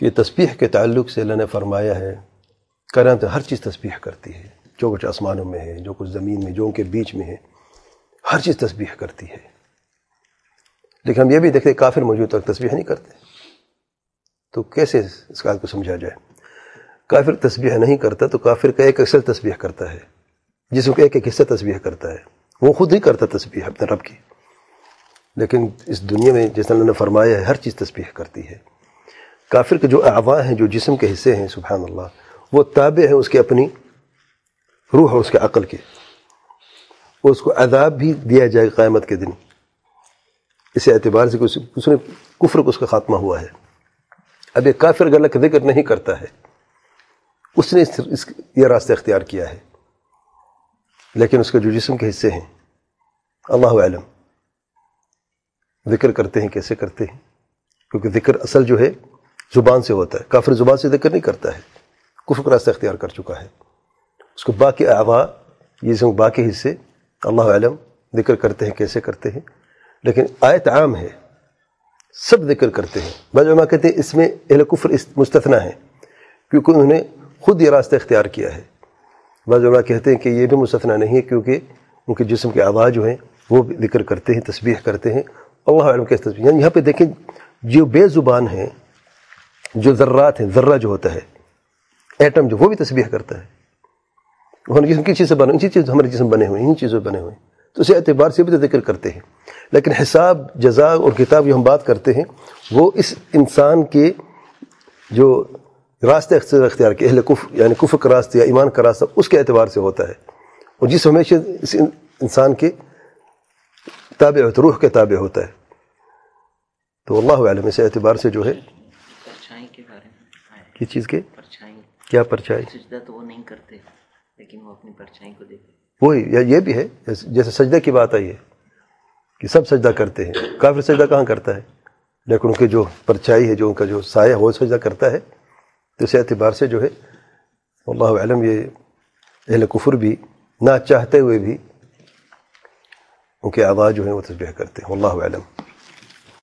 کہ تسبیح کے تعلق سے اللہ نے فرمایا ہے کرم ہر چیز تسبیح کرتی ہے۔ جو کچھ آسمانوں میں ہے، جو کچھ زمین میں، جو ان کے بیچ میں ہے، ہر چیز تسبیح کرتی ہے۔ لیکن ہم یہ بھی دیکھتے کافر موجود تک تسبیح نہیں کرتے۔ تو کیسے اس بات کو سمجھا جائے؟ کافر تسبیح نہیں کرتا تو کافر کا ایک اکثر تسبیح کرتا ہے۔ جس کو ایک ایک حصہ تسبیح کرتا ہے۔ وہ خود ہی کرتا تسبیح اپنے رب کی۔ لیکن اس دنیا میں جس اللہ نے فرمایا ہے، ہر چیز تسبیح کرتی ہے۔ کافر کے جو اعضاء ہیں، جو جسم کے حصے ہیں، سبحان اللہ، وہ تابع ہیں اس کے اپنی روح اور اس کے عقل کے۔ اس کو عذاب بھی دیا جائے قیامت کے دن۔ اس اعتبار سے اس نے کفر کو اس کا خاتمہ ہوا ہے۔ اب یہ کافر اگر اللہ کا ذکر نہیں کرتا ہے۔ اس نے اس یہ راستہ اختیار کیا ہے۔ لیکن اس کے جو جسم کے حصے ہیں، اللہ علم ذکر کرتے ہیں، کیسے کرتے ہیں؟ کیونکہ ذکر اصل جو ہے زبان سے ہوتا ہے۔ کافر زبان سے ذکر نہیں کرتا ہے۔ کفر کا راستہ اختیار کر چکا ہے۔ اس کو باقی اعضاء، یہ جسم باقی حصے، اللہ علم ذکر کرتے ہیں، کیسے کرتے ہیں۔ لیکن آیت عام ہے۔ سب ذکر کرتے ہیں۔ بعض علماء کہتے ہیں اس میں اہل کفر مستثنا ہے کیونکہ انہوں نے خود یہ راستہ اختیار کیا ہے۔ بعض علماء کہتے ہیں کہ یہ بھی مستثنا نہیں ہے، کیونکہ ان کے جسم کے آواز جو ہیں، وہ ذکر کرتے ہیں، تسبیح کرتے ہیں۔ اللہ علم کے تسبیح یعنی یہاں پہ دیکھیں جو بے زبان ہیں جو ذرات ہیں، ذرہ جو ہوتا ہے، ایٹم جو، وہ بھی تسبیح کرتا ہے۔ ہمارے جسم کی چیزیں بنے چیز ہمارے جسم بنے ہوئے ہیں ان چیزوں بنے ہوئے۔ ہیں تو اسی اعتبار سے بھی ذکر کرتے ہیں۔ لیکن حساب، جزا اور کتاب جو ہم بات کرتے ہیں، وہ اس انسان کے جو راستے اختیار کے، اہل کف یعنی کف کا راستہ یا ایمان کا راستہ، اس کے اعتبار سے ہوتا ہے۔ اور جس ہمیشہ اس انسان کے تابع روح کے تابع ہوتا ہے۔ تو اللہ عالم اس اعتبار سے جو ہے کس چیز کے؟ کیا پرچائی تو وہ نہیں کرتے لیکن وہ اپنی پرچھائی کو دیکھتے وہی یہ بھی ہے جیسے سجدہ کی بات آئی ہے کہ سب سجدہ کرتے ہیں۔ کافر سجدہ کہاں کرتا ہے؟ لیکن ان کے جو پرچائی ہے جو ان کا جو سایہ وہ سجدہ کرتا ہے۔ تو اس اعتبار سے جو ہے اللہ علم یہ اہل کفر بھی نہ چاہتے ہوئے بھی ان کے آواز جو ہیں وہ تصبیح کرتے ہیں۔ اللہ علم